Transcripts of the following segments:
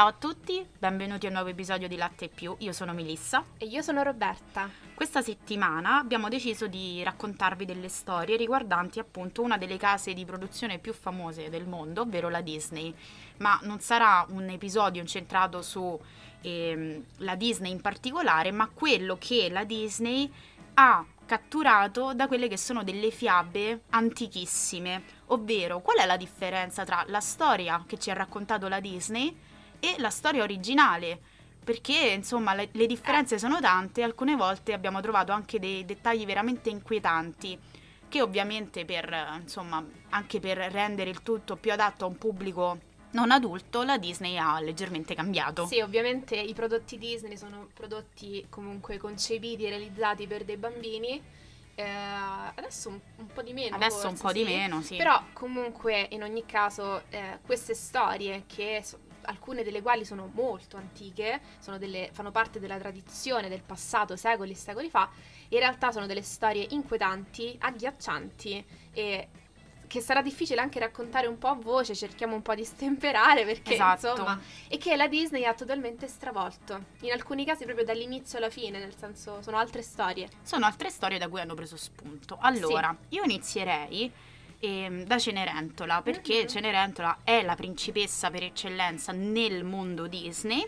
Ciao a tutti, benvenuti a un nuovo episodio di Latte e Più. Io sono Melissa. E io sono Roberta. Questa settimana abbiamo deciso di raccontarvi delle storie riguardanti appunto una delle case di produzione più famose del mondo, ovvero la Disney. Ma non sarà un episodio incentrato su ehm, la Disney in particolare, ma quello che la Disney ha catturato da quelle che sono delle fiabe antichissime, ovvero qual è la differenza tra la storia che ci ha raccontato la Disney e la storia originale. Perché insomma le, le differenze sono tante, alcune volte abbiamo trovato anche dei dettagli veramente inquietanti che ovviamente per, insomma, anche per rendere il tutto più adatto a un pubblico non adulto, la Disney ha leggermente cambiato. Sì, ovviamente i prodotti Disney sono prodotti comunque concepiti e realizzati per dei bambini. Eh, adesso un, un, po' di meno. Adesso forse, un po' sì. di meno, sì. Però comunque in ogni caso eh, queste storie che so, alcune delle quali sono molto antiche, delle, fanno parte della tradizione del passato secoli e secoli fa, in realtà sono delle storie inquietanti, agghiaccianti e che sarà difficile anche raccontare un po' a voce, cerchiamo un po' di stemperare perché esatto. insomma, e che la Disney ha totalmente stravolto. In alcuni casi proprio dall'inizio alla fine, nel senso sono altre storie. Sono altre storie da cui hanno preso spunto. Allora, sì. io inizierei eh, da Cenerentola, perché mm-hmm. Cenerentola è la principessa per eccellenza nel mondo Disney.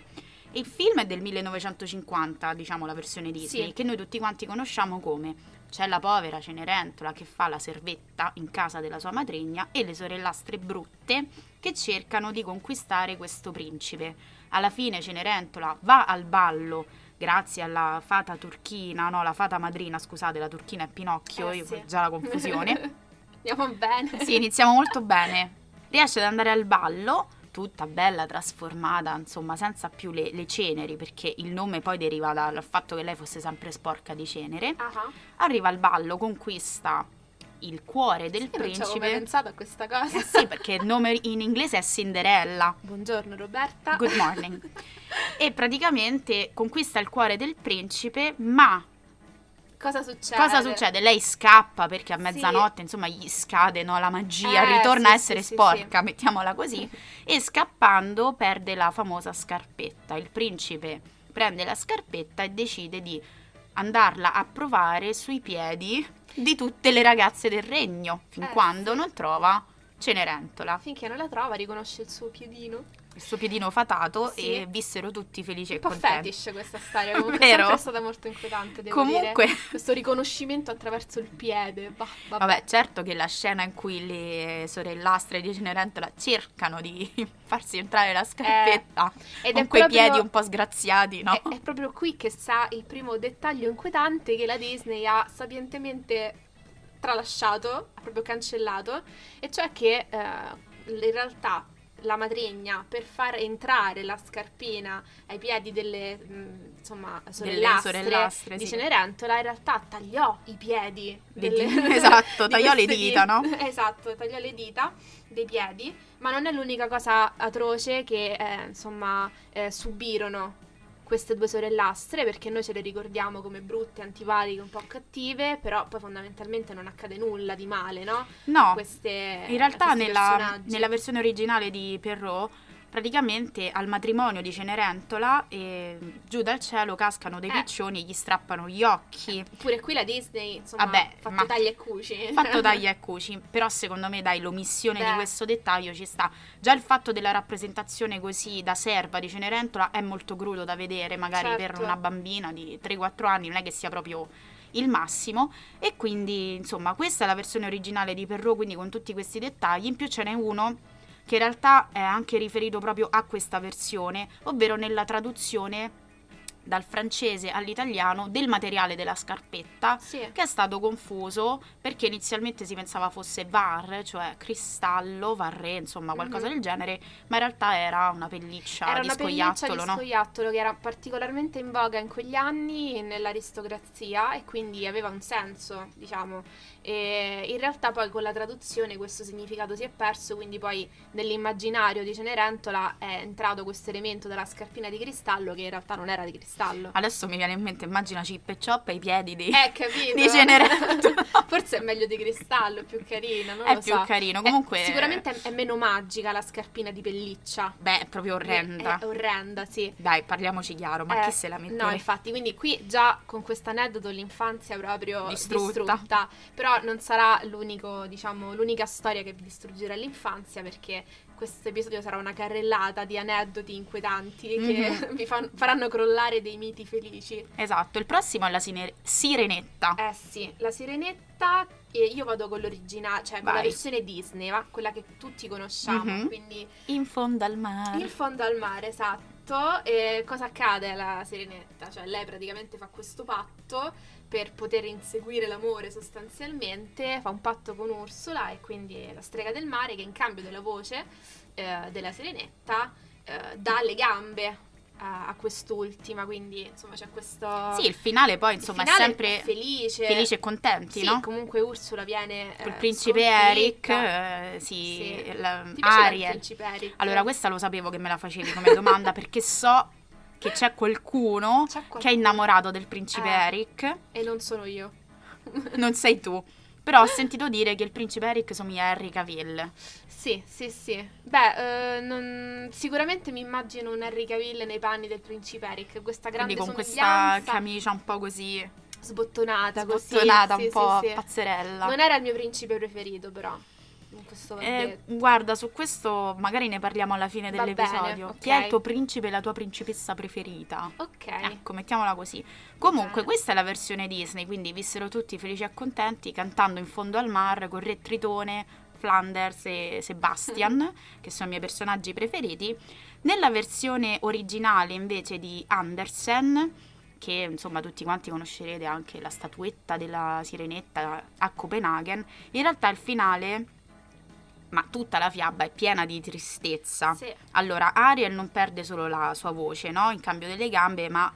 Il film è del 1950, diciamo la versione Disney, sì. che noi tutti quanti conosciamo come c'è la povera Cenerentola che fa la servetta in casa della sua madrigna e le sorellastre brutte che cercano di conquistare questo principe. Alla fine Cenerentola va al ballo grazie alla fata turchina, no, la fata madrina, scusate, la turchina è Pinocchio, eh, io sì. già la confusione. Andiamo bene. Sì, iniziamo molto bene. Riesce ad andare al ballo tutta bella, trasformata, insomma, senza più le, le, ceneri, perché il nome poi deriva dal fatto che lei fosse sempre sporca di cenere. Uh-huh. Arriva al ballo, conquista il cuore del sì, principe. Non avevo pensato a questa cosa. Eh sì, perché il nome in inglese è Cinderella. Buongiorno Roberta. Good morning. e praticamente conquista il cuore del principe, ma Cosa succede? Cosa succede? Lei scappa perché a mezzanotte, sì. insomma, gli scade no, la magia, eh, ritorna sì, a essere sì, sporca, mettiamola così, e scappando perde la famosa scarpetta. Il principe prende la scarpetta e decide di andarla a provare sui piedi di tutte le ragazze del regno, fin eh, quando non trova Cenerentola. Finché non la trova, riconosce il suo piedino il suo piedino fatato sì. e vissero tutti felici un e po' contenti. fetish questa storia, comunque Vero? è stata molto inquietante, devo Comunque... dire. Questo riconoscimento attraverso il piede. Bah, vabbè. vabbè. certo che la scena in cui le sorellastre di Cenerentola cercano di farsi entrare la scarpetta eh, con quei proprio, piedi un po' sgraziati, no? È, è proprio qui che sta il primo dettaglio inquietante che la Disney ha sapientemente tralasciato, ha proprio cancellato, e cioè che eh, in realtà la madrigna per far entrare la scarpina ai piedi delle mh, insomma sorellastre, sorellastre di sì. Cenerentola in realtà tagliò i piedi delle, esatto tagliò le dita no? esatto tagliò le dita dei piedi ma non è l'unica cosa atroce che eh, insomma eh, subirono queste due sorellastre perché noi ce le ricordiamo come brutte, antipatiche, un po' cattive, però poi fondamentalmente non accade nulla di male, no? No, queste, in realtà nella, nella, versione originale di Perrault praticamente al matrimonio di Cenerentola eh, giù dal cielo cascano dei Eh. piccioni e gli strappano gli occhi. Pure qui la Disney, insomma, Vabbè, ha fatto taglia e cuci. Fatto taglia e cuci, però secondo me dai l'omissione di Beh. questo dettaglio ci sta. Già il fatto della rappresentazione così da serva di Cenerentola è molto crudo da vedere, magari per Certo. una bambina di 3-4 anni, non è che sia proprio il massimo e quindi insomma questa è la versione originale di Perrault quindi con tutti questi dettagli in più ce n'è uno che in realtà è anche riferito proprio a questa versione ovvero nella traduzione dal francese all'italiano del materiale della scarpetta Sì. che è stato confuso perché inizialmente si pensava fosse var, cioè cristallo, varre, insomma qualcosa Mhm. del genere, ma in realtà era una pelliccia Era di una pelliccia di scoiattolo, no? scoiattolo che era particolarmente in voga in quegli anni nell'aristocrazia e quindi aveva un senso, diciamo. E in realtà poi con la traduzione questo significato si è perso, quindi poi nell'immaginario di Cenerentola è entrato questo elemento della scarpina di cristallo che in realtà non era di cristallo. Adesso mi viene in mente, immagina Chip e Chop ai piedi di, Eh, di Cenerentola. Forse è meglio di cristallo, è più carino, non È più so. carino, comunque- sicuramente è, è meno magica la scarpina di pelliccia. Beh, è proprio orrenda. È, è orrenda, sì. Dai, parliamoci chiaro, ma Eh, chi se la mette? No, infatti, quindi qui già con questo aneddoto l'infanzia è proprio Distrutta. distrutta. Però non sarà l'unico, diciamo, l'unica storia che vi distruggerà l'infanzia perché questo episodio sarà una carrellata di aneddoti inquietanti che Mhm. vi fan- faranno crollare dei miti felici. Esatto, il prossimo è la sine- Sirenetta. Eh sì, la sirenetta, e io vado con l'originale, cioè con la versione Disney, va? quella che tutti conosciamo, Mhm. quindi In fondo al mare. in fondo al mare, esatto. E cosa accade alla sirenetta? Cioè lei praticamente fa questo patto per poter inseguire l'amore sostanzialmente, fa un patto con Ursula e quindi la strega del mare che in cambio della voce eh, della sirenetta eh, dà le gambe a, a quest'ultima, quindi insomma c'è questo... Sì, il finale poi insomma è finale sempre felice. felici e contenti, Sì, no? comunque Ursula viene Il eh, principe. Eric, eh, sì, Sì. la- Ti Ariel. principe Eric? Allora, questa lo sapevo che me la facevi come domanda perché so che c'è qualcuno C'è che è qualcuno. innamorato del principe Eh. Eric. E non sono io. Non sei tu. Però ho sentito dire che il principe Eric somiglia a Henry Cavill. Sì, sì, sì. Beh, eh, non- sicuramente mi immagino un Henry Cavill nei panni del principe Eric, questa grande Quindi con questa camicia un po' così sbottonata, così. sbottonata, sì, un po' sì, sì. pazzerella. Non era il mio principe preferito, però. Eh, guarda, su questo magari ne parliamo alla fine Va dell'episodio. bene, ok. Chi è il tuo principe e la tua principessa preferita? Ok. Ecco, mettiamola così. Comunque, questa è la versione Disney, quindi vissero tutti felici e contenti cantando in fondo al mar con Re Tritone, Flanders e Sebastian, che sono i miei personaggi preferiti. Nella versione originale, invece, di Andersen, che insomma tutti quanti conoscerete anche la statuetta della sirenetta a Copenaghen, in realtà il finale, ma tutta la fiaba è piena di tristezza. Sì. Allora, Ariel non perde solo la sua voce, no? In cambio delle gambe, ma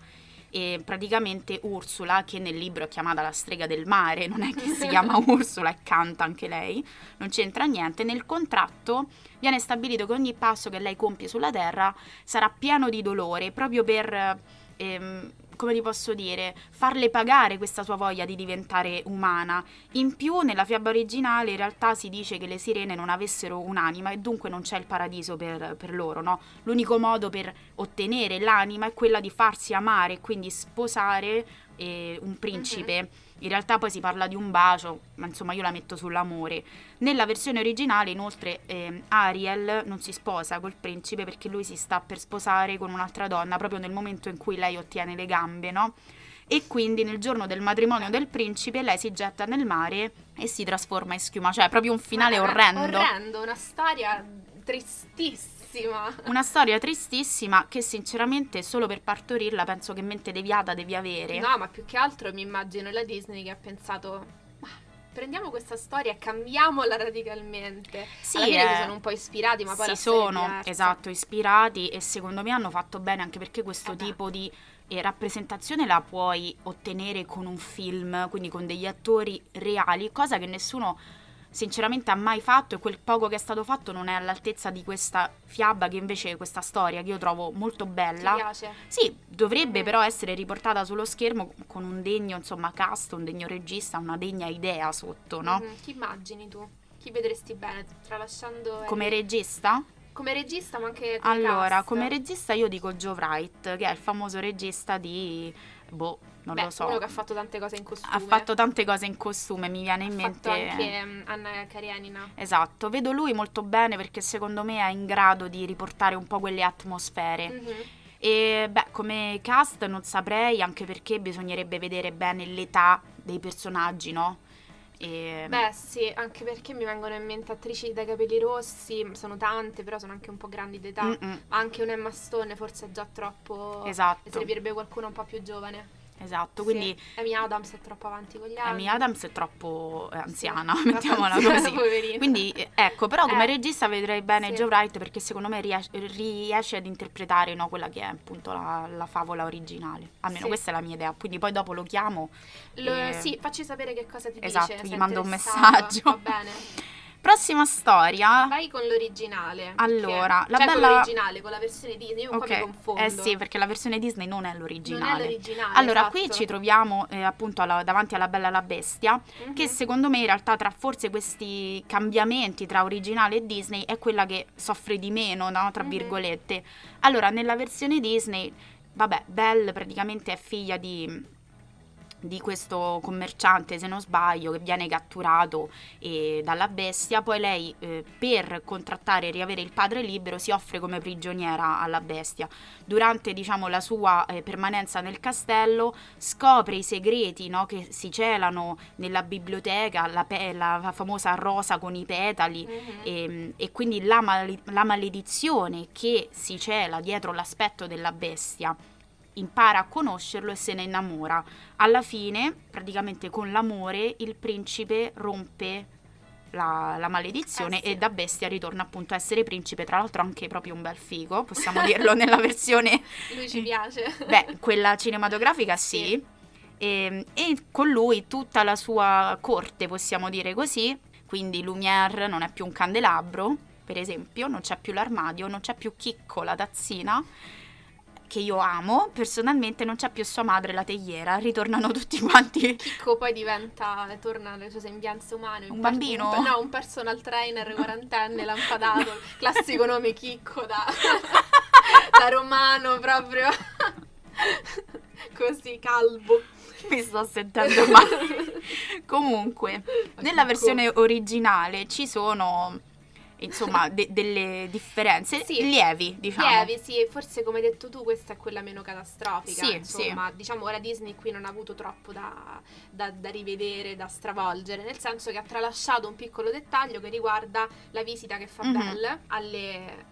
eh, praticamente Ursula, che nel libro è chiamata la strega del mare, non è che si chiama Ursula e canta anche lei, non c'entra niente. Nel contratto viene stabilito che ogni passo che lei compie sulla terra sarà pieno di dolore, proprio per, ehm, come ti posso dire, farle pagare questa sua voglia di diventare umana. In più, nella fiaba originale, in realtà si dice che le sirene non avessero un'anima e dunque non c'è il paradiso per, per loro, no? L'unico modo per ottenere l'anima è quella di farsi amare e quindi sposare eh, un principe. In realtà poi si parla di un bacio, ma insomma io la metto sull'amore. Nella versione originale, inoltre, ehm, Ariel non si sposa col principe perché lui si sta per sposare con un'altra donna proprio nel momento in cui lei ottiene le gambe, no? E quindi nel giorno del matrimonio del principe lei si getta nel mare e si trasforma in schiuma, cioè è proprio un finale orrendo. Orrendo, una storia tristissima. Una storia tristissima che sinceramente solo per partorirla penso che mente deviata devi avere. No, ma più che altro mi immagino la Disney che ha pensato. "Ma Prendiamo questa storia e cambiamola radicalmente. Sì, Alla fine eh, si sono un po' ispirati, ma poi si sono esatto ispirati e secondo me hanno fatto bene anche perché questo Eh beh. tipo di eh, rappresentazione la puoi ottenere con un film, quindi con degli attori reali, cosa che nessuno sinceramente ha mai fatto e quel poco che è stato fatto non è all'altezza di questa fiaba che invece questa storia che io trovo molto Ti bella. piace? Sì, dovrebbe Mhm. però essere riportata sullo schermo con un degno, insomma, cast, un degno regista, una degna idea sotto, no? Mhm. Chi immagini tu? Chi vedresti bene? Tralasciando. Come regista? Come regista, ma anche come Allora, cast. come regista io dico Joe Wright, che è il famoso regista di... boh, non Beh, lo so. uno che ha fatto tante cose in costume. Ha fatto tante cose in costume, mi viene in Ha mente... fatto anche mm, Anna Karenina. Esatto, vedo lui molto bene perché secondo me è in grado di riportare un po' quelle atmosfere. Mhm. E beh, come cast non saprei, anche perché bisognerebbe vedere bene l'età dei personaggi, no? E... Beh, sì, anche perché mi vengono in mente attrici dai capelli rossi, sono tante, però sono anche un po' grandi d'età. Mm-mm, Anche un Emma Stone forse è già troppo... Esatto. Ne servirebbe qualcuno un po' più giovane. Esatto, Sì. quindi Amy Adams è troppo avanti con gli anni. Amy Adams è troppo eh, anziana, Sì, mettiamola anziana, così. poverina. Quindi eh, ecco, però come Eh, regista vedrei bene sì. Joe Wright perché secondo me riesce, riesce ad interpretare no, quella che è appunto la, la favola originale. Almeno Sì. questa è la mia idea. Quindi poi dopo lo chiamo. Lo- eh, Sì, facci sapere che cosa ti esatto, dice. gli sei mando un messaggio. Va bene. Prossima storia. Vai con l'originale. Allora, la cioè bella- con l'originale, con la versione Disney, io un po' mi Ok. confondo. Eh sì, perché la versione Disney non è non l'originale. è l'originale. Allora, esatto. qui ci troviamo eh, appunto alla- davanti alla Bella e la Bestia, Mhm. che secondo me in realtà tra forse questi cambiamenti tra originale e Disney è quella che soffre di meno, no? Tra Mhm. virgolette. Allora, nella versione Disney, vabbè, Belle praticamente è figlia di di questo commerciante, se non sbaglio, che viene catturato eh, dalla bestia, poi lei eh, per contrattare e riavere il padre libero si offre come prigioniera alla bestia. Durante diciamo, la sua eh, permanenza nel castello scopre i segreti no, che si celano nella biblioteca, la, pe- la famosa rosa con i petali Mhm. e, e quindi la, male- la maledizione che si cela dietro l'aspetto della bestia impara a conoscerlo e se ne innamora. Alla fine, praticamente con l'amore, il principe rompe la, la maledizione Eh sì. e da bestia ritorna appunto a essere principe, tra l'altro anche proprio un bel figo, possiamo dirlo nella versione Lui ci piace. Beh, quella cinematografica sì. Sì. E, e con lui tutta la sua corte, possiamo dire così. Quindi Lumière non è più un candelabro, per esempio, non c'è più l'armadio, non c'è più Chicco, la tazzina, che io amo. Personalmente non c'è più sua madre, la teiera. Ritornano tutti quanti. Chicco poi diventa, torna alle sue sembianze umane. Un per- bambino? un- no, un personal trainer quarantenne, lampadato. classico nome Chicco da, da romano proprio. Così, calvo. Mi sto sentendo male. Comunque, nella versione originale ci sono, insomma, de- delle differenze Sì. lievi, diciamo. Lievi, sì, forse come hai detto tu questa è quella meno catastrofica, Sì, insomma, diciamo ora Disney qui non ha avuto troppo da, da- da rivedere, da stravolgere, nel senso che ha tralasciato un piccolo dettaglio che riguarda la visita che fa Mhm. Belle alle,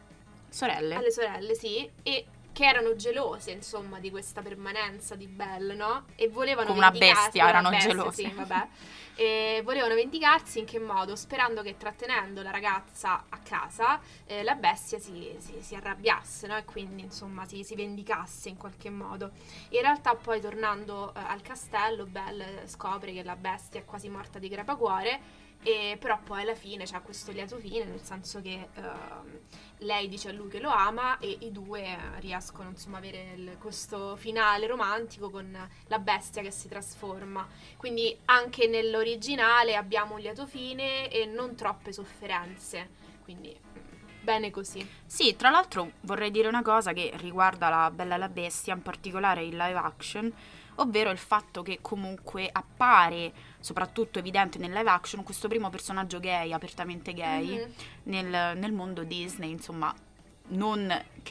Sorelle. alle sorelle, sì, e che erano gelose, insomma, di questa permanenza di Belle, no? E volevano Come una bestia, erano bestia, gelose. Sì, vabbè. E volevano vendicarsi in che modo? Sperando che trattenendo la ragazza a casa eh, la bestia si, si- si arrabbiasse, no? E quindi, insomma, si, si vendicasse in qualche modo. In realtà poi tornando eh, al castello, Belle scopre che la bestia è quasi morta di crepacuore. E però poi alla fine c'è questo lieto fine, nel senso che ehm, lei dice a lui che lo ama e i due riescono insomma a avere il- questo finale romantico con la bestia che si trasforma. Quindi anche nell'originale abbiamo un lieto fine e non troppe sofferenze. Quindi bene così. Sì, tra l'altro vorrei dire una cosa che riguarda la Bella e la Bestia, in particolare il live action, ovvero il fatto che comunque appare, soprattutto evidente nel live action, questo primo personaggio gay, apertamente gay, Mhm. nel, nel mondo Disney, insomma. Non,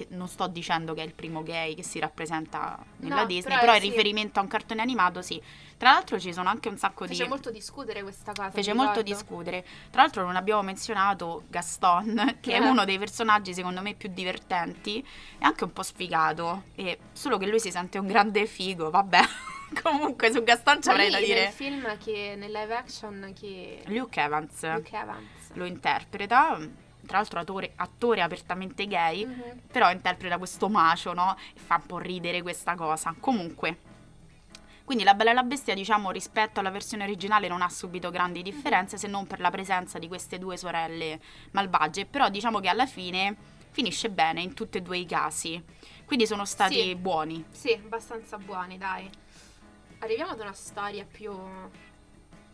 non sto dicendo che è il primo gay che si rappresenta nella No, Disney, però però, sì. riferimento a un cartone animato, sì. Tra l'altro ci sono anche un sacco Fece di... molto discutere questa cosa. Fece molto discutere. Tra l'altro non abbiamo menzionato Gaston, che è Eh. uno dei personaggi secondo me più divertenti e anche un po' sfigato. E solo che lui si sente un grande figo, vabbè. Comunque su Gaston ci avrei da dire. film che nel live action che Luke Evans Luke Evans. lo interpreta, tra l'altro attore, attore apertamente gay, Mhm. però interpreta questo macio, no? E fa un po' ridere questa cosa. Comunque, quindi La Bella e la Bestia, diciamo, rispetto alla versione originale non ha subito grandi differenze se non per la presenza di queste due sorelle malvagie, però diciamo che alla fine finisce bene in tutti e due i casi. Quindi sono stati Sì. buoni. Sì, abbastanza buoni, dai. Arriviamo ad una storia più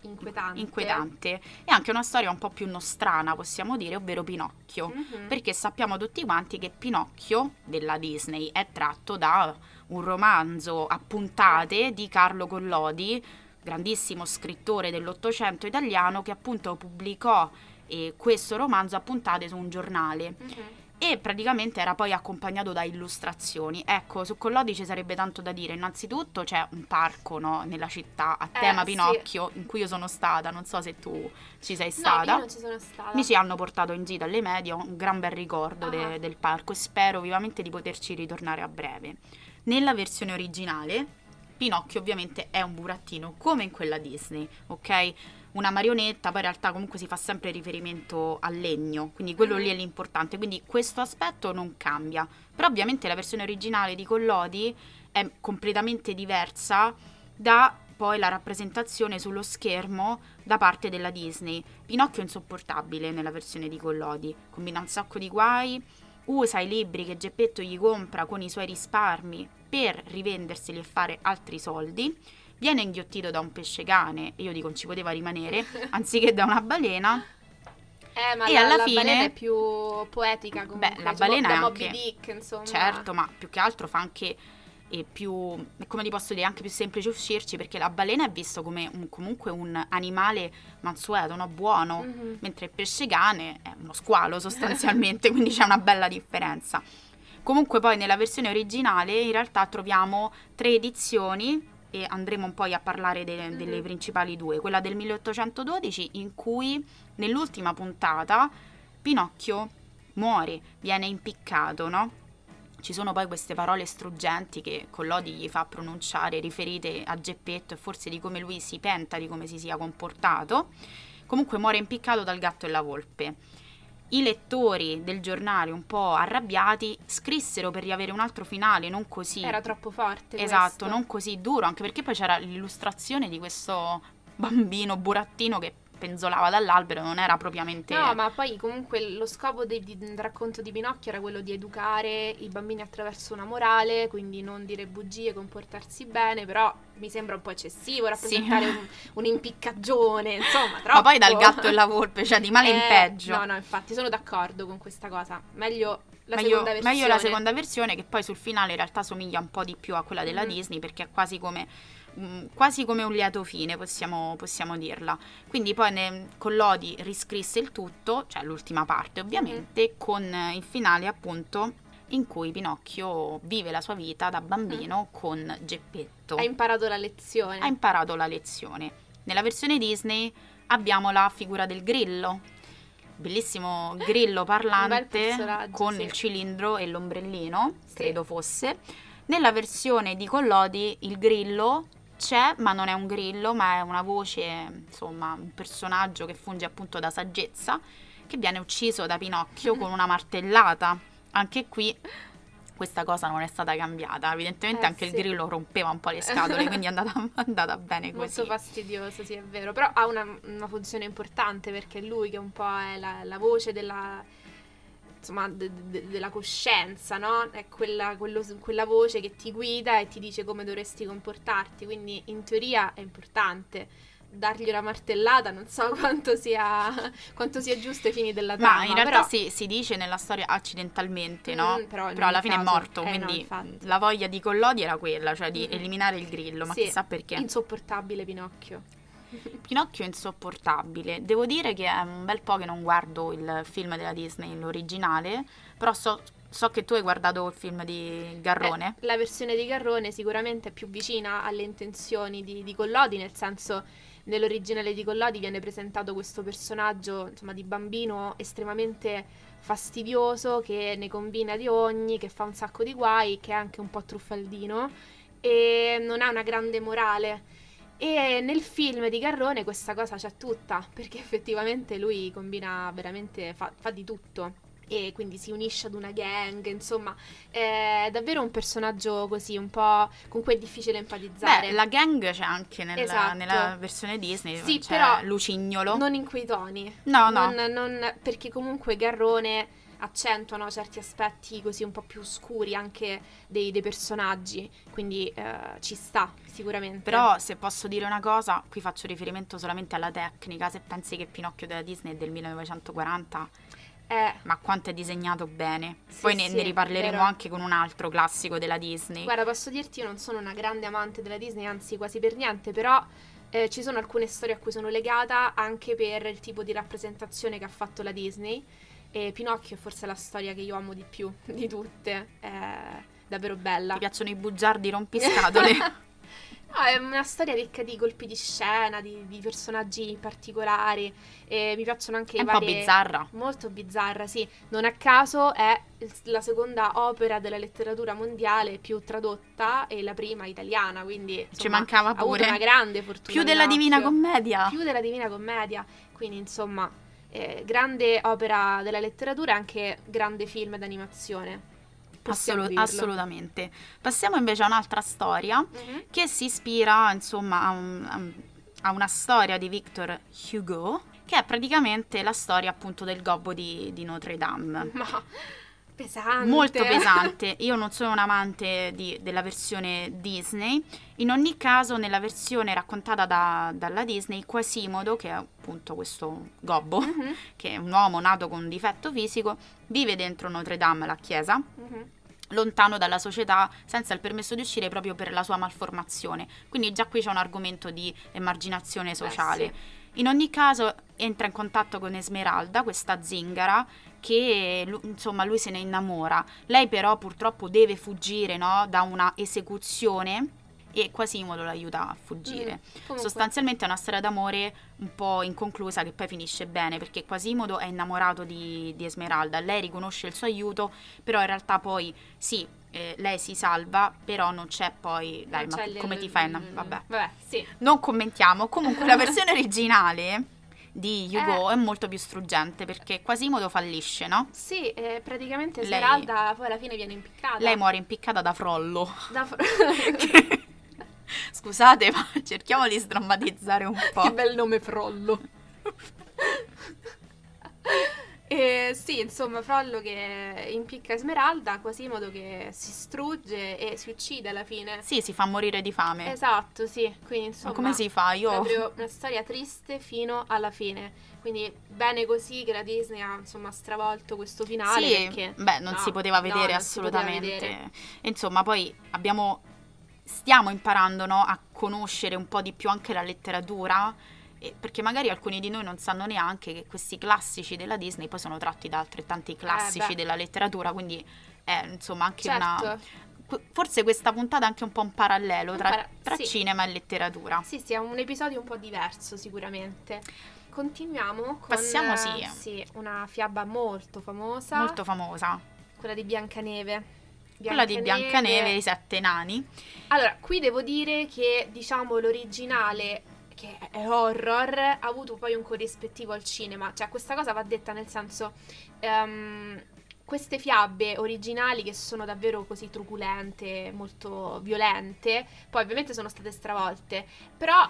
inquietante. Inquietante e anche una storia un po' più nostrana, possiamo dire, ovvero Pinocchio. Mhm. Perché sappiamo tutti quanti che Pinocchio della Disney è tratto da un romanzo a puntate di Carlo Collodi, grandissimo scrittore dell'Ottocento italiano, che appunto pubblicò eh, questo romanzo a puntate su un giornale Mhm. E praticamente era poi accompagnato da illustrazioni. Ecco, su Collodi ci sarebbe tanto da dire. Innanzitutto c'è un parco no, nella città a Eh, tema sì. Pinocchio in cui io sono stata, non so se tu ci sei No, stata. io non ci sono stata. Mi ci hanno portato in gita alle medie, ho un gran bel ricordo de- Ah. del parco e spero vivamente di poterci ritornare a breve. Nella versione originale, Pinocchio ovviamente è un burattino, come in quella Disney, ok? Una marionetta, poi in realtà comunque si fa sempre riferimento al legno, quindi quello lì è l'importante, quindi questo aspetto non cambia. Però ovviamente la versione originale di Collodi è completamente diversa da poi la rappresentazione sullo schermo da parte della Disney. Pinocchio è insopportabile nella versione di Collodi, combina un sacco di guai, usa i libri che Geppetto gli compra con i suoi risparmi per rivenderseli e fare altri soldi, viene inghiottito da un pesce cane, e io dico non ci poteva rimanere, anziché da una balena. Eh, ma E la, alla la fine- balena è più poetica comunque. Beh, la balena è Moby anche- Dick, insomma. Certo, ma più che altro fa anche eh, più, come ti posso dire, anche più semplice uscirci perché la balena è visto come un- comunque un animale mansueto, no? buono, Mhm. mentre il pesce cane è uno squalo sostanzialmente, quindi c'è una bella differenza. Comunque poi nella versione originale in realtà troviamo tre edizioni e andremo poi a parlare de- delle Mhm. principali due, quella del 1812 in cui nell'ultima puntata Pinocchio muore, viene impiccato, no? Ci sono poi queste parole struggenti che Collodi gli fa pronunciare, riferite a Geppetto e forse di come lui si penta di come si sia comportato. Comunque muore impiccato dal gatto e la volpe. I lettori del giornale, un po' arrabbiati, scrissero per riavere un altro finale, non così. Era troppo forte. Esatto, questo. non così duro, anche perché poi c'era l'illustrazione di questo bambino burattino che penzolava dall'albero, non era propriamente... No, ma poi comunque lo scopo del racconto di Pinocchio era quello di educare i bambini attraverso una morale, quindi non dire bugie, comportarsi bene, però mi sembra un po' eccessivo rappresentare un, un impiccagione, insomma, troppo. Ma poi dal gatto e la volpe, cioè di male in Eh, peggio. No, no, infatti sono d'accordo con questa cosa. Meglio la meglio, seconda versione. meglio la seconda versione che poi sul finale in realtà somiglia un po' di più a quella della Mhm. Disney perché è quasi come, mm, quasi come un lieto fine, possiamo, possiamo dirla. Quindi poi ne, Collodi riscrisse il tutto, cioè l'ultima parte ovviamente, con eh, il finale appunto in cui Pinocchio vive la sua vita da bambino con Geppetto. Hai imparato la lezione. ha imparato la lezione. Nella versione Disney abbiamo la figura del grillo, bellissimo grillo parlante con sì. il cilindro e l'ombrellino, Sì. credo fosse. Nella versione di Collodi il grillo c'è, ma non è un grillo, ma è una voce, insomma, un personaggio che funge appunto da saggezza, che viene ucciso da Pinocchio con una martellata. Anche qui questa cosa non è stata cambiata. Evidentemente Eh, anche il sì. grillo rompeva un po' le scatole, quindi è andata, è andata bene Molto così. fastidioso, sì, è vero. Però ha una, una funzione importante perché è lui che un po' è la, la voce della, insomma, de- de- della coscienza, no? È quella, quello- quella voce che ti guida e ti dice come dovresti comportarti. Quindi in teoria è importante. Dargli una martellata, non so quanto sia, quanto sia giusto ai fini della trama. Ma in realtà però- si, si dice nella storia accidentalmente, no? Mm, però Però alla fine è caso- morto, eh, no, quindi infatti. la voglia di Collodi era quella, cioè di Mm. eliminare il grillo, ma Sì, chissà perché. Insopportabile Pinocchio. Pinocchio è insopportabile. Devo dire che è un bel po' che non guardo il film della Disney, l'originale, però so, so che tu hai guardato il film di Garrone. Eh, la versione di Garrone sicuramente è più vicina alle intenzioni di, di Collodi, nel senso nell'originale di Collodi viene presentato questo personaggio insomma, di bambino estremamente fastidioso che ne combina di ogni, che fa un sacco di guai, che è anche un po' truffaldino e non ha una grande morale. E nel film di Garrone questa cosa c'è tutta, perché effettivamente lui combina veramente, fa, fa di tutto. E quindi si unisce ad una gang, insomma, è davvero un personaggio così, un po' con cui è difficile empatizzare. Beh, la gang c'è anche nel- Esatto. nella versione Disney, Sì, però Lucignolo. Non in quei toni. No, no. Non- non- perché comunque Garrone accentua no, certi aspetti così un po' più oscuri anche dei, dei personaggi, quindi eh, ci sta sicuramente. Però se posso dire una cosa, qui faccio riferimento solamente alla tecnica, se pensi che Pinocchio della Disney è del 1940, Eh, ma quanto è disegnato bene. Sì, Poi ne, sì, ne riparleremo vero. anche con un altro classico della Disney. Guarda, posso dirti, io non sono una grande amante della Disney, anzi quasi per niente, però eh, ci sono alcune storie a cui sono legata anche per il tipo di rappresentazione che ha fatto la Disney. E Pinocchio è forse la storia che io amo di più di tutte, è davvero bella. Ti piacciono i bugiardi rompiscatole? No, è una storia ricca di colpi di scena, di, di personaggi particolari. E mi piacciono anche è i un po' vari... bizzarra. Molto bizzarra, sì. Non a caso è la seconda opera della letteratura mondiale più tradotta e la prima italiana, quindi Ci insomma, mancava ha avuto pure. una grande fortuna. Più della. Divina Commedia. Più della Divina Commedia. Quindi, insomma, eh, grande opera della letteratura e anche grande film d'animazione. Possiamo Assolu- dirlo. assolutamente. Passiamo invece a un'altra storia Mhm. che si ispira, insomma, a un- a una storia di Victor Hugo, che è praticamente la storia appunto del gobbo di, di Notre Dame. Ma pesante. Molto pesante. Io non sono un amante di- della versione Disney. In ogni caso, nella versione raccontata da- dalla Disney, Quasimodo, che è appunto questo gobbo, Mhm, che è un uomo nato con un difetto fisico, vive dentro Notre Dame, la chiesa, mhm. lontano dalla società, senza il permesso di uscire proprio per la sua malformazione. Quindi già qui c'è un argomento di emarginazione sociale. Eh, In ogni caso entra in contatto con Esmeralda, questa zingara, che insomma lui se ne innamora. Lei però purtroppo deve fuggire no, da una esecuzione e Quasimodo l'aiuta a fuggire. Mm, Sostanzialmente è una storia d'amore un po' inconclusa che poi finisce bene perché Quasimodo è innamorato di, di Esmeralda, lei riconosce il suo aiuto, però in realtà poi sì, eh, lei si salva, però non c'è poi... Dai, non ma c'è il- come ti fai? Vabbè. Vabbè, sì. Non commentiamo. Comunque la versione originale di Hugo Eh. è molto più struggente perché Quasimodo fallisce, no? Sì, eh, praticamente Lei- poi alla fine viene impiccata. Lei muore impiccata da Frollo. Da- Scusate, ma cerchiamo di sdrammatizzare un che po'. bel nome Frollo. E sì, insomma, Frollo che impicca Esmeralda, Quasimodo che si strugge e si uccide alla fine. Sì, si fa morire di fame. Esatto, sì. Quindi insomma, Ma come si fa? Io proprio una storia triste fino alla fine. Quindi bene così che la Disney ha insomma stravolto questo finale Sì, perché beh, non no, si poteva no, vedere non si poteva assolutamente. vedere. Insomma, poi abbiamo stiamo imparando no, a conoscere un po' di più anche la letteratura. E- perché magari alcuni di noi non sanno neanche che questi classici della Disney poi sono tratti da altrettanti classici Eh, della letteratura, quindi è insomma anche Certo. una. Forse questa puntata è anche un po' un parallelo Un tra, para- tra sì. cinema e letteratura. Sì, sì, è un episodio un po' diverso sicuramente. Continuiamo con Passiamo, eh, sì. sì, una fiaba molto famosa, Molto famosa. quella di Biancaneve. Quella di Biancaneve e i sette nani. Allora, qui devo dire che diciamo l'originale che è horror ha avuto poi un corrispettivo al cinema, cioè questa cosa va detta nel senso ehm, queste fiabe originali che sono davvero così truculente, molto violente, poi ovviamente sono state stravolte, però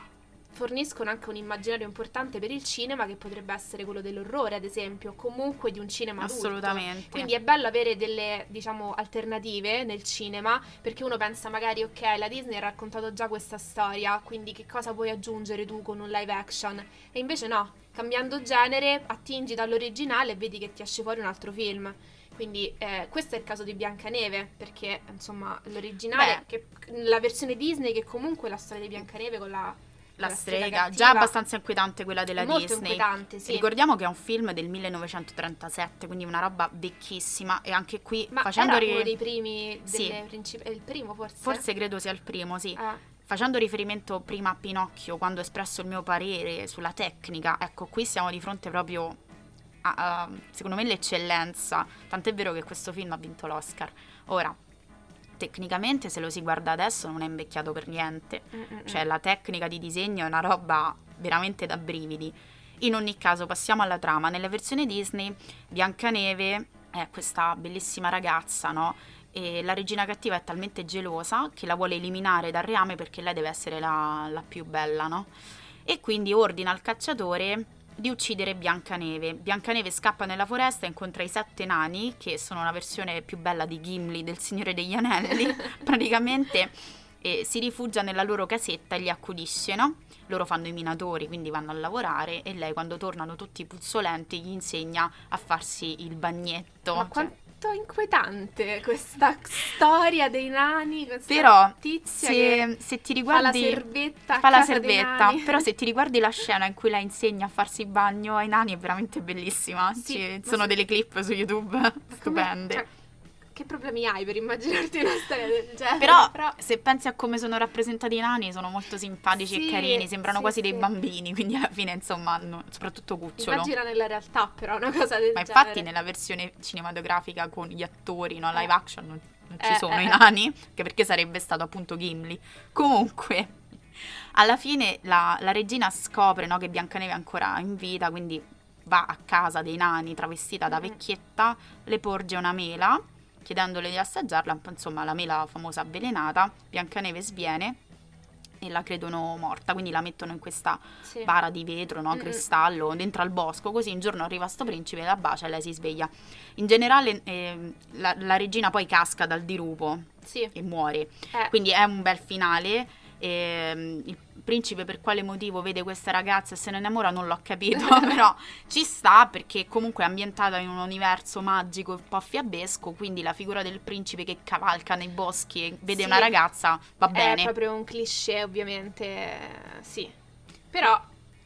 forniscono anche un immaginario importante per il cinema che potrebbe essere quello dell'orrore, ad esempio, comunque di un cinema adulto. Assolutamente. Quindi è bello avere delle, diciamo, alternative nel cinema, perché uno pensa magari, ok, la Disney ha raccontato già questa storia, quindi che cosa puoi aggiungere tu con un live action? E invece no, cambiando genere, attingi dall'originale e vedi che ti esce fuori un altro film. Quindi eh, questo è il caso di Biancaneve, perché insomma l'originale, che, la versione Disney che comunque è la storia di Biancaneve con la, La con strega, cattiva, già abbastanza inquietante quella della è molto Disney. inquietante, sì. Ricordiamo che è un film del 1937, quindi una roba vecchissima e anche qui Ma facendo era ri- uno dei primi, Sì. princip- il primo forse? forse credo sia il primo, sì. Ah, Facendo riferimento prima a Pinocchio, quando ho espresso il mio parere sulla tecnica, ecco, qui siamo di fronte proprio a, a, secondo me, l'eccellenza. Tant'è vero che questo film ha vinto l'Oscar. Ora, tecnicamente, se lo si guarda adesso, non è invecchiato per niente. mm, mm, mm. Cioè, la tecnica di disegno è una roba veramente da brividi. In ogni caso, passiamo alla trama. Nella versione Disney, Biancaneve è questa bellissima ragazza, no? E la regina cattiva è talmente gelosa che la vuole eliminare dal reame perché lei deve essere la, la più bella, no? E quindi ordina al cacciatore di uccidere Biancaneve. Biancaneve scappa nella foresta e incontra i sette nani, che sono una versione più bella di Gimli del Signore degli Anelli. Praticamente e si rifugia nella loro casetta e li accudisce, no? Loro fanno i minatori, quindi vanno a lavorare e lei quando tornano tutti puzzolenti gli insegna a farsi il bagnetto. Ma Cioè, quanto inquietante questa storia dei nani, questa Però tizia se, se ti fa la riguardi servetta fa la servetta, però se ti riguardi la scena in cui lei insegna a farsi il bagno ai nani è veramente bellissima. Sì, Ci sono se- delle clip su YouTube stupende. cioè, che problemi hai per immaginarti una storia del genere? Però, se pensi a come sono rappresentati i nani, sono molto simpatici Sì, e carini, sembrano sì, quasi dei sì. bambini, quindi alla fine, insomma, hanno- soprattutto Cucciolo. immagina nella realtà però una cosa del Ma genere. infatti nella versione cinematografica con gli attori, no, live Eh. action, non, non ci Eh, sono eh, i eh. nani, anche perché sarebbe stato appunto Gimli. Comunque, alla fine la, la regina scopre no, che Biancaneve è ancora in vita, quindi va a casa dei nani travestita da Mhm. vecchietta, le porge una mela chiedendole di assaggiarla, insomma la mela famosa avvelenata, Biancaneve sviene e la credono morta, quindi la mettono in questa Sì. bara di vetro, no? Cristallo, dentro al bosco, così un giorno arriva sto principe, la bacia e lei si sveglia. In generale ehm, la, la regina poi casca dal dirupo Sì. e muore, Eh, quindi è un bel finale. ehm, il principe per quale motivo vede questa ragazza e se ne innamora non l'ho capito, però ci sta perché comunque è ambientata in un universo magico un po' fiabesco, quindi la figura del principe che cavalca nei boschi e vede Sì. una ragazza va È bene. proprio un cliché, ovviamente, sì. Però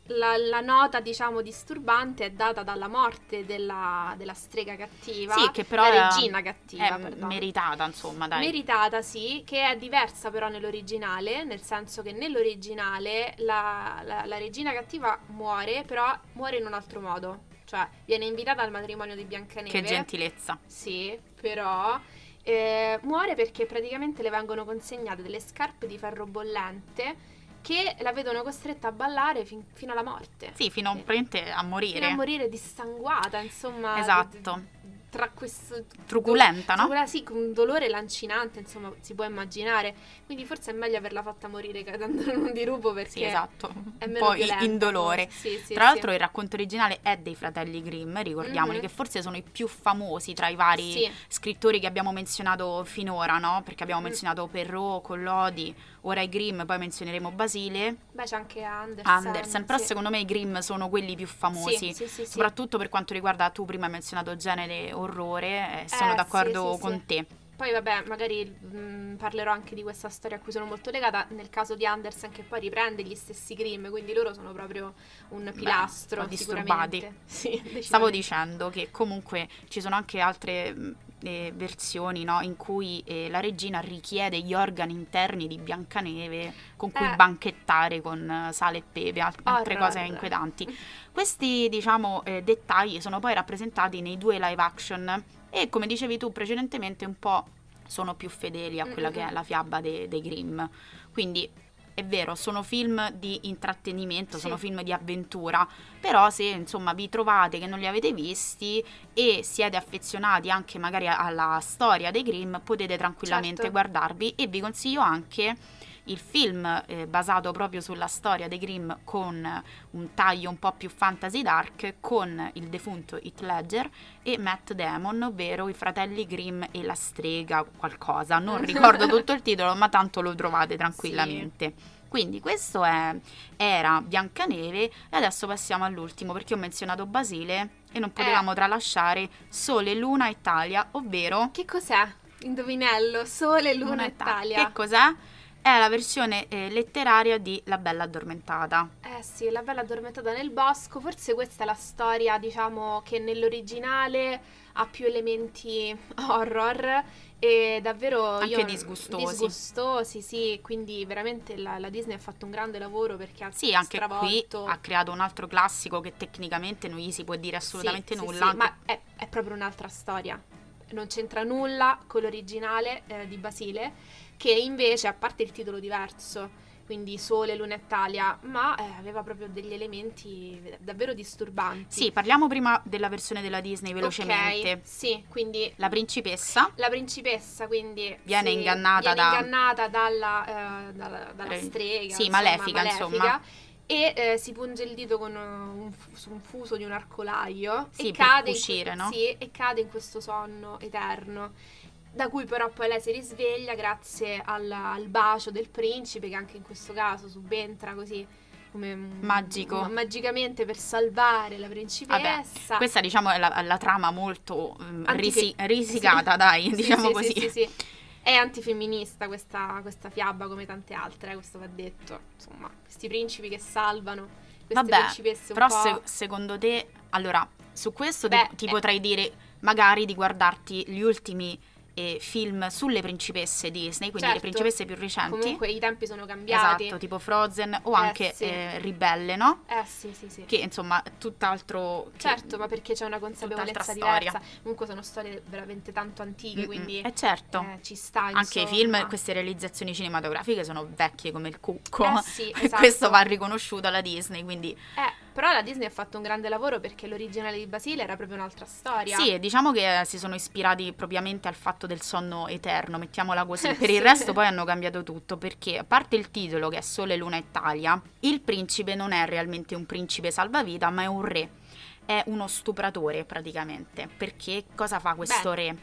la, la nota, diciamo, disturbante è data dalla morte della, della strega cattiva. Sì, che però la regina cattiva, meritata, insomma, dai. Meritata, sì, che è diversa però nell'originale, nel senso che nell'originale la, la- la regina cattiva muore, però muore in un altro modo. Cioè, viene invitata al matrimonio di Biancaneve. che gentilezza. Sì, però eh, muore perché praticamente le vengono consegnate delle scarpe di ferro bollente che la vedono costretta a ballare fin- fino alla morte. Sì, fino a, praticamente a morire. Fino a morire dissanguata, insomma. Esatto. d- d- Tra questo... Truculenta, no? Trucula- sì, con un dolore lancinante, insomma, si può immaginare. Quindi forse è meglio averla fatta morire cadendo in un dirupo perché Sì, esatto. è meno po' i- violenta, in dolore. forse. Sì, sì, Tra l'altro il racconto originale è dei fratelli Grimm, ricordiamoli Mhm. che forse sono i più famosi tra i vari scrittori che abbiamo menzionato finora, no? Perché abbiamo Mm. menzionato Perrault, Collodi, ora i Grimm, poi menzioneremo Basile, Beh, c'è anche Andersen. Andersen, però sì. secondo me i Grimm sono quelli più famosi. Sì, sì. Soprattutto per quanto riguarda, tu prima hai menzionato genere orrore, eh, sono Eh, d'accordo con te. Poi vabbè, magari mh, parlerò anche di questa storia a cui sono molto legata, nel caso di Andersen che poi riprende gli stessi Grimm, quindi loro sono proprio un pilastro po' sicuramente. disturbati. Sì, Stavo dicendo che comunque ci sono anche altre mh, eh, versioni no, in cui eh, la regina richiede gli organi interni di Biancaneve con cui Eh. banchettare con eh, sale e pepe, alt- altre Horror. cose inquietanti. Questi, diciamo, eh, dettagli sono poi rappresentati nei due live action e, come dicevi tu precedentemente, un po' sono più fedeli a quella che è la fiaba de- dei Grimm. Quindi è vero, sono film di intrattenimento, Sì. sono film di avventura, però se insomma vi trovate che non li avete visti e siete affezionati anche magari alla storia dei Grimm, potete tranquillamente Certo. guardarvi e vi consiglio anche il film eh, basato proprio sulla storia dei Grimm con un taglio un po' più fantasy dark con il defunto Heath Ledger e Matt Damon, ovvero i fratelli Grimm e la strega qualcosa. Non ricordo tutto il titolo, ma tanto lo trovate tranquillamente. Quindi questo è, era Biancaneve e adesso passiamo all'ultimo perché ho menzionato Basile e non potevamo tralasciare Sole, Luna, Italia, ovvero Che cos'è? Indovinello, Sole, Luna, Luna Italia. Che cos'è? È la versione eh, letteraria di La Bella Addormentata. Eh sì, la bella addormentata nel bosco, forse questa è la storia, diciamo, che nell'originale ha più elementi horror e davvero Anche io- disgustosi. disgustosi, sì, quindi veramente la, la Disney ha fatto un grande lavoro perché ha Sì, anche qui ha creato un altro classico che tecnicamente non gli si può dire assolutamente Sì, sì, nulla. sì, ma è, è proprio un'altra storia. Non c'entra nulla con l'originale eh, di Basile, che invece, a parte il titolo diverso, quindi Sole, Luna Italia, ma eh, aveva proprio degli elementi davvero disturbanti. Sì, parliamo prima della versione della Disney velocemente. Ok, sì, quindi La principessa la principessa quindi Viene sì, ingannata viene da- ingannata dalla, eh, dalla, dalla strega, sì, insomma, malefica, insomma. E eh, si punge il dito con un, su un fuso di un arcolaio Sì, e, per cade in cucire, no? sì, e cade in questo sonno eterno. Da cui però poi lei si risveglia grazie al, al bacio del principe, che anche in questo caso subentra così come Magico. ma- magicamente per salvare la Vabbè, principessa. questa diciamo è la, la trama molto Antife- risi- risicata, dai, Sì, diciamo sì, così. Sì, sì, sì. È antifemminista questa, questa fiaba come tante altre, eh, questo va detto. Insomma, questi principi che salvano, queste Vabbè, principesse un però po'... se- secondo te, allora, su questo ti- Beh, ti, eh. potrei dire magari di guardarti gli ultimi eh, film sulle principesse Disney, quindi le Certo. principesse più recenti. Comunque i tempi sono cambiati. Esatto, tipo Frozen o Eh, anche sì. eh, Ribelle, no? Eh sì, sì, sì. Che insomma, tutt'altro... Certo, ma perché c'è una consapevolezza diversa. storia. Comunque sono storie veramente tanto antiche, Mm-mm. quindi Eh certo. eh, ci sta, Anche i insomma. film, queste realizzazioni cinematografiche sono vecchie come il cucco. Eh sì, E esatto. questo va riconosciuto alla Disney, quindi Eh, Però la Disney ha fatto un grande lavoro perché l'originale di Basile era proprio un'altra storia. Sì, diciamo che si sono ispirati propriamente al fatto del sonno eterno, mettiamola così. Per Sì. il resto poi hanno cambiato tutto, perché a parte il titolo che è Sole, Luna e Talia, il principe non è realmente un principe salvavita, ma è un re. È uno stupratore praticamente, perché cosa fa questo Beh. re?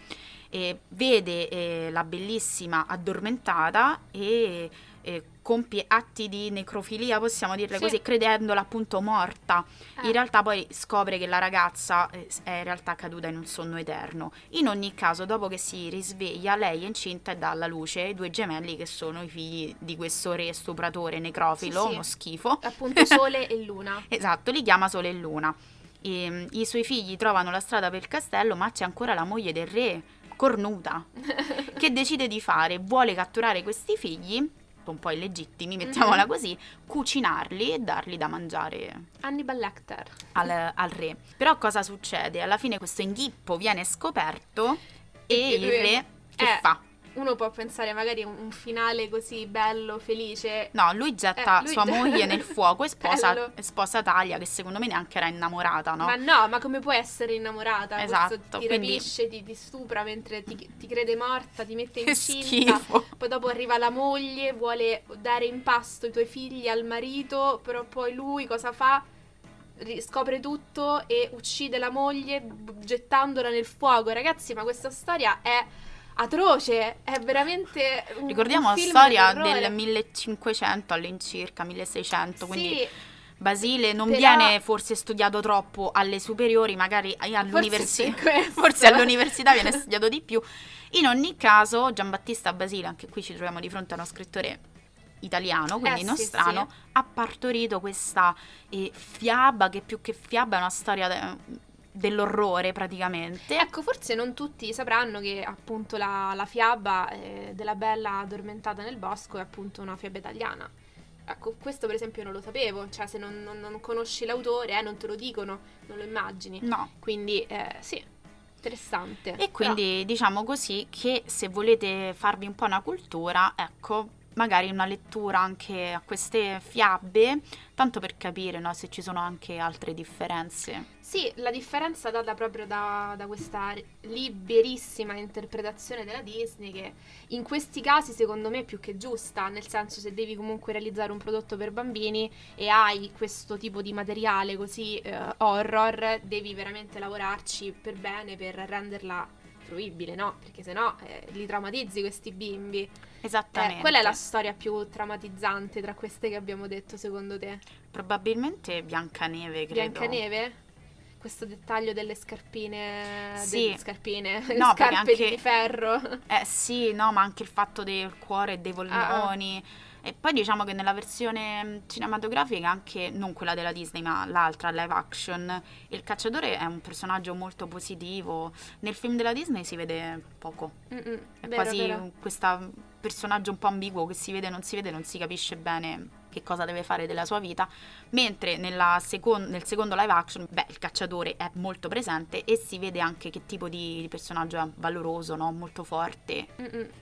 Eh, vede eh, la bellissima addormentata e eh, compie atti di necrofilia, possiamo dirle Sì. così, credendola appunto morta. Eh. In realtà poi scopre che la ragazza eh, è in realtà caduta in un sonno eterno. In ogni caso, dopo che si risveglia, lei è incinta e dà alla luce i due gemelli che sono i figli di questo re stupratore necrofilo, Sì, sì. uno schifo. Appunto Sole e Luna. Esatto, li chiama Sole e Luna. E, mm, I suoi figli trovano la strada per il castello, ma c'è ancora la moglie del re, cornuta, che decide di fare, vuole catturare questi figli, un po' illegittimi, mettiamola Mhm. così, cucinarli e darli da mangiare Hannibal Lecter. al, al re. Però cosa succede? Alla fine questo inghippo viene scoperto e E- il re che eh, fa? Uno può pensare magari a un, finale così bello, felice. No, lui getta Eh, lui- sua moglie nel fuoco e sposa, e sposa Talia, che secondo me neanche era innamorata, no? Ma no, ma come puoi essere innamorata? Esatto, Questo ti quindi- rapisce, ti, ti stupra mentre ti, ti crede morta, ti mette Che incinta. schifo. Poi dopo arriva la moglie, vuole dare in pasto i tuoi figli al marito, però poi lui cosa fa? Scopre tutto e uccide la moglie gettandola nel fuoco. Ragazzi, ma questa storia è atroce, è veramente un, Ricordiamo un la storia d'orrore. del 1500 all'incirca, 1600, quindi Sì, Basile non però- viene forse studiato troppo alle superiori, magari all'università. Forse. Forse all'università viene studiato di più. In ogni caso, Giambattista Basile, anche qui ci troviamo di fronte a uno scrittore italiano, quindi Eh, nostrano, sì, ha partorito questa eh, fiaba che più che fiaba è una storia de- dell'orrore praticamente. Ecco, forse non tutti sapranno che appunto la, la fiaba eh, della bella addormentata nel bosco è appunto una fiaba italiana. Ecco, questo per esempio non lo sapevo, cioè se non, non- non conosci l'autore eh, non te lo dicono, non lo immagini. No. Quindi eh, sì, interessante. E quindi diciamo così che se volete farvi un po' una cultura, ecco, magari una lettura anche a queste fiabe, tanto per capire no, se ci sono anche altre differenze. Sì, la differenza data proprio da, da questa liberissima interpretazione della Disney che in questi casi secondo me è più che giusta, nel senso se devi comunque realizzare un prodotto per bambini e hai questo tipo di materiale così eh, horror, devi veramente lavorarci per bene per renderla fruibile, no? Perché sennò eh, li traumatizzi questi bimbi. Esattamente. Eh, qual è la storia più traumatizzante tra queste che abbiamo detto secondo te? Probabilmente Biancaneve, credo. Biancaneve? Questo dettaglio delle scarpine, Sì. delle scarpine, No, scarpe anche- di ferro. Eh sì, no, ma anche il fatto del cuore e dei polmoni. E poi diciamo che nella versione mh, cinematografica, anche non quella della Disney, ma l'altra, live action, il cacciatore è un personaggio molto positivo. Nel film della Disney si vede poco. Mm-mm, È vero, quasi questo personaggio un po' ambiguo che si vede non si vede, non si capisce bene che cosa deve fare della sua vita. Mentre secon- nel secondo live action, beh, il cacciatore è molto presente e si vede anche che tipo di, personaggio è valoroso, no? molto forte.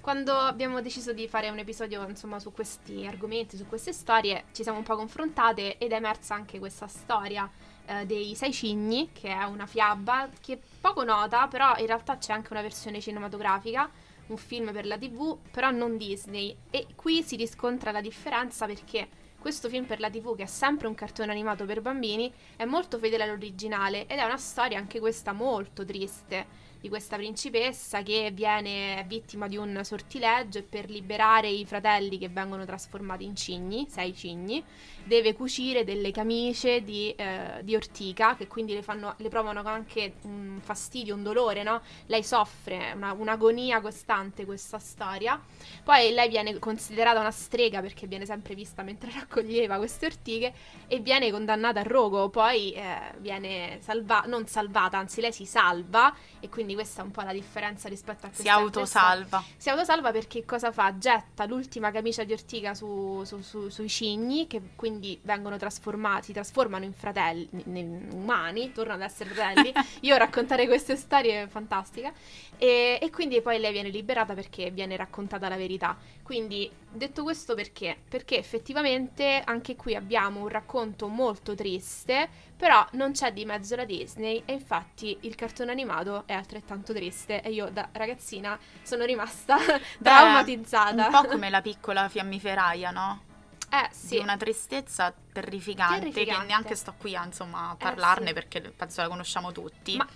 Quando abbiamo deciso di fare un episodio insomma su questi argomenti, su queste storie, ci siamo un po' confrontate ed è emersa anche questa storia eh, dei Sei Cigni, che è una fiaba che è poco nota, però in realtà c'è anche una versione cinematografica, un film per la TV, però non Disney. E qui si riscontra la differenza perché questo film per la TV, che è sempre un cartone animato per bambini, è molto fedele all'originale ed è una storia anche questa molto triste di questa principessa che viene vittima di un sortileggio e per liberare i fratelli che vengono trasformati in cigni, sei cigni, deve cucire delle camicie di, eh, di ortica che quindi le, fanno, le provano anche un fastidio, un dolore, no? Lei soffre una- un'agonia costante questa storia. Poi lei viene considerata una strega perché viene sempre vista mentre raccoglieva queste ortiche e viene condannata al rogo, poi eh, viene salvata, non salvata, anzi lei si salva e quindi questa è un po' la differenza rispetto a questa Si autosalva. Si autosalva perché cosa fa? Getta l'ultima camicia di ortiga su, su, su, sui cigni, che quindi vengono trasformati, si trasformano in fratelli, in umani, tornano ad essere fratelli. Io raccontare queste storie è fantastica. E, e quindi poi lei viene liberata perché viene raccontata la verità. Quindi detto questo perché? Perché effettivamente anche qui abbiamo un racconto molto triste, però non c'è di mezzo la Disney e infatti il cartone animato è altrettanto triste e io da ragazzina sono rimasta traumatizzata. Un po' come la piccola fiammiferaia, no? Eh sì. Di una tristezza terrificante, Terrificante. che neanche sto qui a, insomma, a parlarne sì. perché penso la conosciamo tutti. Ma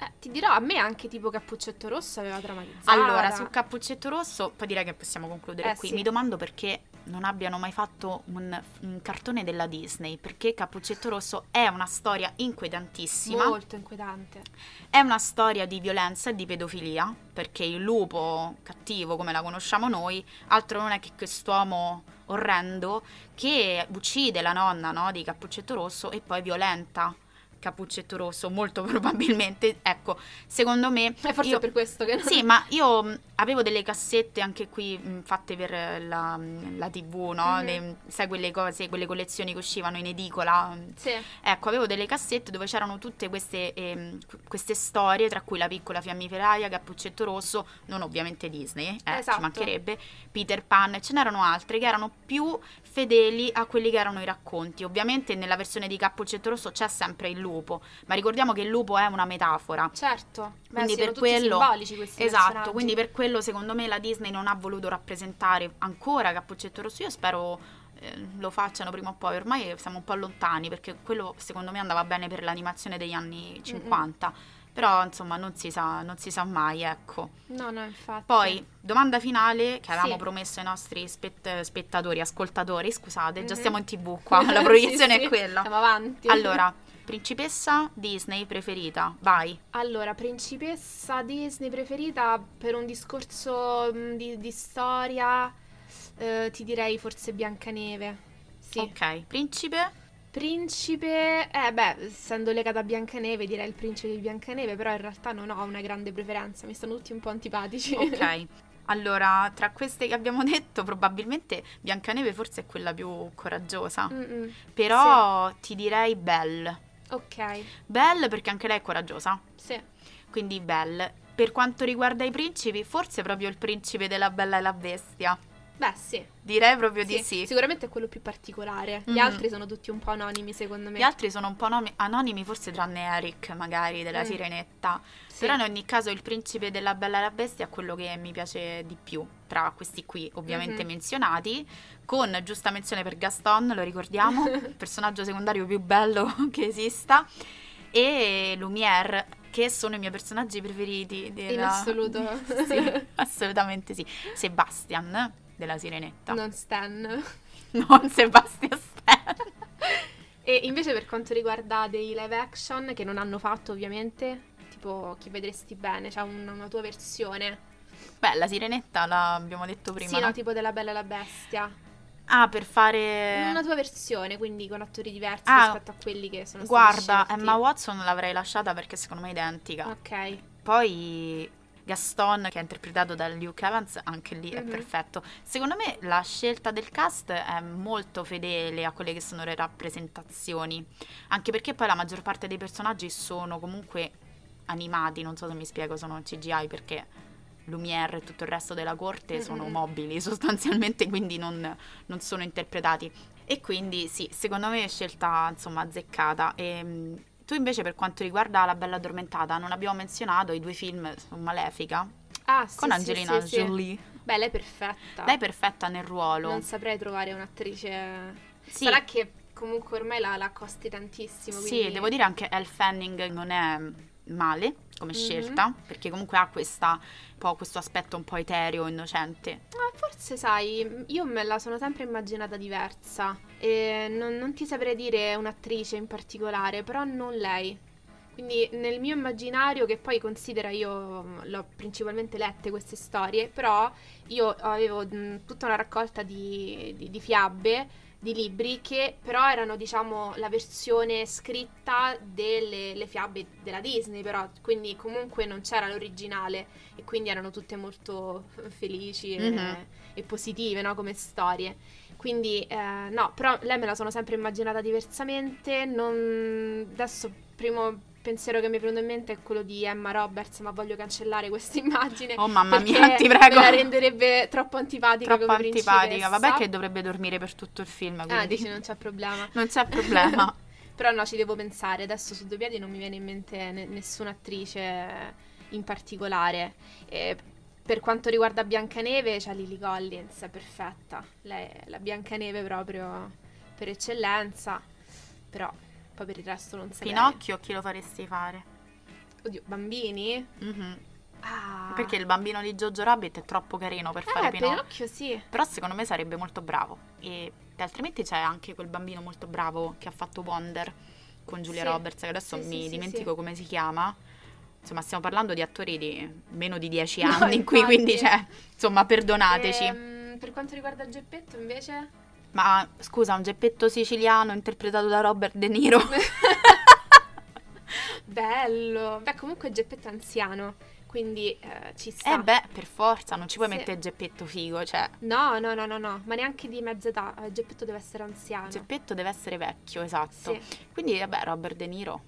eh, ti dirò, a me anche tipo Cappuccetto Rosso aveva traumatizzato. Allora, su Cappuccetto Rosso, poi direi che possiamo concludere Eh, qui. sì. Mi domando perché non abbiano mai fatto un, un cartone della Disney, perché Cappuccetto Rosso è una storia inquietantissima, Molto inquietante. è una storia di violenza e di pedofilia, perché il lupo cattivo, come la conosciamo noi, altro non è che quest'uomo orrendo che uccide la nonna no, di Cappuccetto Rosso e poi violenta Cappuccetto Rosso, molto probabilmente. Ecco, secondo me... E forse io- è per questo che non... Sì, ma io avevo delle cassette anche qui mh, fatte per eh, la, la TV, no? Mhm. Le- sai quelle cose, quelle collezioni che uscivano in edicola. Sì. Ecco, avevo delle cassette dove c'erano tutte queste, qu- queste storie, tra cui La piccola fiammiferaia, Cappuccetto Rosso, non ovviamente Disney, eh, Esatto. ci mancherebbe, Peter Pan, ce n'erano altre che erano più fedeli a quelli che erano i racconti. Ovviamente nella versione di Cappuccetto Rosso c'è sempre il lupo, ma ricordiamo che il lupo è una metafora. Certo. Beh, Quindi per quello- simbolici questi Esatto, personaggi. quindi per quello secondo me la Disney non ha voluto rappresentare ancora Cappuccetto Rosso. Io spero eh, lo facciano prima o poi, ormai siamo un po' lontani perché quello secondo me andava bene per l'animazione degli anni 50. Però insomma non si sa, non si sa mai, ecco. No, no, infatti. Poi, domanda finale che avevamo Sì. promesso ai nostri spett- spettatori, ascoltatori, scusate, già Mhm. stiamo in tv qua, la proiezione Sì, sì, è quella. Andiamo avanti. Allora, principessa Disney preferita, vai. Allora, principessa Disney preferita per un discorso mh, di, di storia, eh, ti direi forse Biancaneve. Sì. Ok, principe? Principe, eh beh, essendo legata a Biancaneve direi il principe di Biancaneve, però in realtà non ho una grande preferenza, mi stanno tutti un po' antipatici. Ok. Allora, tra queste che abbiamo detto, probabilmente Biancaneve forse è quella più coraggiosa. Mm-mm. Però ti direi Belle. Ok, Belle perché anche lei è coraggiosa. sì. Quindi Belle. Per quanto riguarda i principi, forse proprio il principe della Bella e la Bestia. Beh, sì. Direi proprio di Sì. Sicuramente è quello più particolare. Gli Mhm. altri sono tutti un po' anonimi, secondo me. Gli altri sono un po' anonimi, forse tranne Eric, magari, della Mm. Sirenetta. Sì. Però in ogni caso il principe della Bella e la Bestia è quello che mi piace di più, tra questi qui ovviamente Mhm. menzionati, con giusta menzione per Gaston, lo ricordiamo, il personaggio secondario più bello che esista, e Lumière, che sono i miei personaggi preferiti. Della... In assoluto. sì, assolutamente sì. Sebastian, della Sirenetta. Non Stan. Non Sebastian Stan. E invece per quanto riguarda dei live action che non hanno fatto ovviamente, tipo chi vedresti bene, c'è un- una tua versione. Beh, la Sirenetta l'abbiamo detto prima. sì, no, no? tipo della Bella e la Bestia. Ah, per fare... Una tua versione, quindi con attori diversi Ah, rispetto a quelli che sono stati Guarda. Emma Watson l'avrei lasciata perché secondo me è identica. Ok. Poi Gaston, che è interpretato da Luke Evans, anche lì è Mhm. perfetto. Secondo me la scelta del cast è molto fedele a quelle che sono le rappresentazioni, anche perché poi la maggior parte dei personaggi sono comunque animati, non so se mi spiego, sono CGI perché Lumière e tutto il resto della corte sono Mhm. mobili sostanzialmente, quindi non, non sono interpretati. E quindi sì, secondo me è scelta insomma azzeccata. E, mh, tu invece per quanto riguarda La Bella Addormentata non abbiamo menzionato i due film su Malefica Ah, sì, con sì, Angelina sì, sì. Jolie. Beh, lei è perfetta. Lei è perfetta nel ruolo. Non saprei trovare un'attrice... Sì. Sarà che comunque ormai la, la accosti tantissimo. Sì, quindi- devo dire anche Elle Fanning non è male come Mhm. scelta, perché comunque ha questa, questo aspetto un po' etereo, innocente. Ah, forse sai, io me la sono sempre immaginata diversa. E non, non ti saprei dire un'attrice in particolare, però non lei. Quindi nel mio immaginario, che poi considera io mh, l'ho principalmente lette queste storie, però io avevo mh, tutta una raccolta di, di- di fiabe di libri che però erano diciamo la versione scritta delle le fiabe della Disney però quindi comunque non c'era l'originale e quindi erano tutte molto felici e, Mhm. e positive no, come storie quindi eh, no però lei me la sono sempre immaginata diversamente non adesso primo pensiero che mi è venuto in mente è quello di Emma Roberts ma voglio cancellare questa immagine Oh mamma mia, ti prego. me la renderebbe troppo antipatica Troppo antipatica. Vabbè che dovrebbe dormire per tutto il film, Ah, quindi dici non c'è problema. non c'è problema. Però no, ci devo pensare. Adesso su due piedi non mi viene in mente ne- nessuna attrice in particolare. E per quanto riguarda Biancaneve, c'è Lily Collins, è perfetta. Lei è la Biancaneve proprio per eccellenza. Però poi per il resto non saprei. Pinocchio chi lo faresti fare? Oddio, bambini? Mhm. Ah. Perché il bambino di Jojo Rabbit è troppo carino per fare Eh, Pinocchio. Pinocchio sì. Però secondo me sarebbe molto bravo. E altrimenti c'è anche quel bambino molto bravo che ha fatto Wonder con Giulia Sì. Roberts, che adesso Sì, mi sì, dimentico come si chiama. Insomma, stiamo parlando di attori di meno di 10 No, anni qui, infatti. quindi cioè, insomma, perdonateci. Ehm, per quanto riguarda Geppetto invece... Ma scusa, un geppetto siciliano interpretato da Robert De Niro. Bello. Beh, comunque Geppetto è anziano, quindi eh, ci sta. Eh beh, per forza, non ci puoi Sì. mettere Geppetto figo, cioè No, no, no, no, no, ma neanche di mezza età. eh, Geppetto deve essere anziano. Geppetto deve essere vecchio, esatto. Sì. Quindi vabbè, Robert De Niro.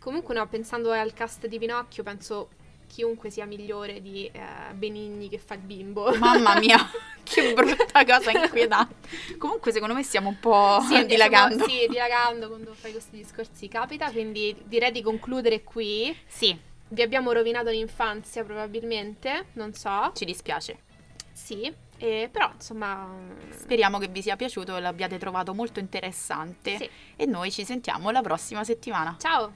Comunque no, pensando al cast di Pinocchio, penso chiunque sia migliore di eh, Benigni che fa il bimbo. Mamma mia, che brutta cosa inquietante. Comunque secondo me stiamo un po' Sì, dilagando. Sì, dilagando quando fai questi discorsi capita, quindi direi di concludere qui. Sì, Vi abbiamo rovinato l'infanzia probabilmente, non so. ci dispiace. Sì, eh, però insomma... Speriamo che vi sia piaciuto e l'abbiate trovato molto interessante. Sì. E noi ci sentiamo la prossima settimana. Ciao!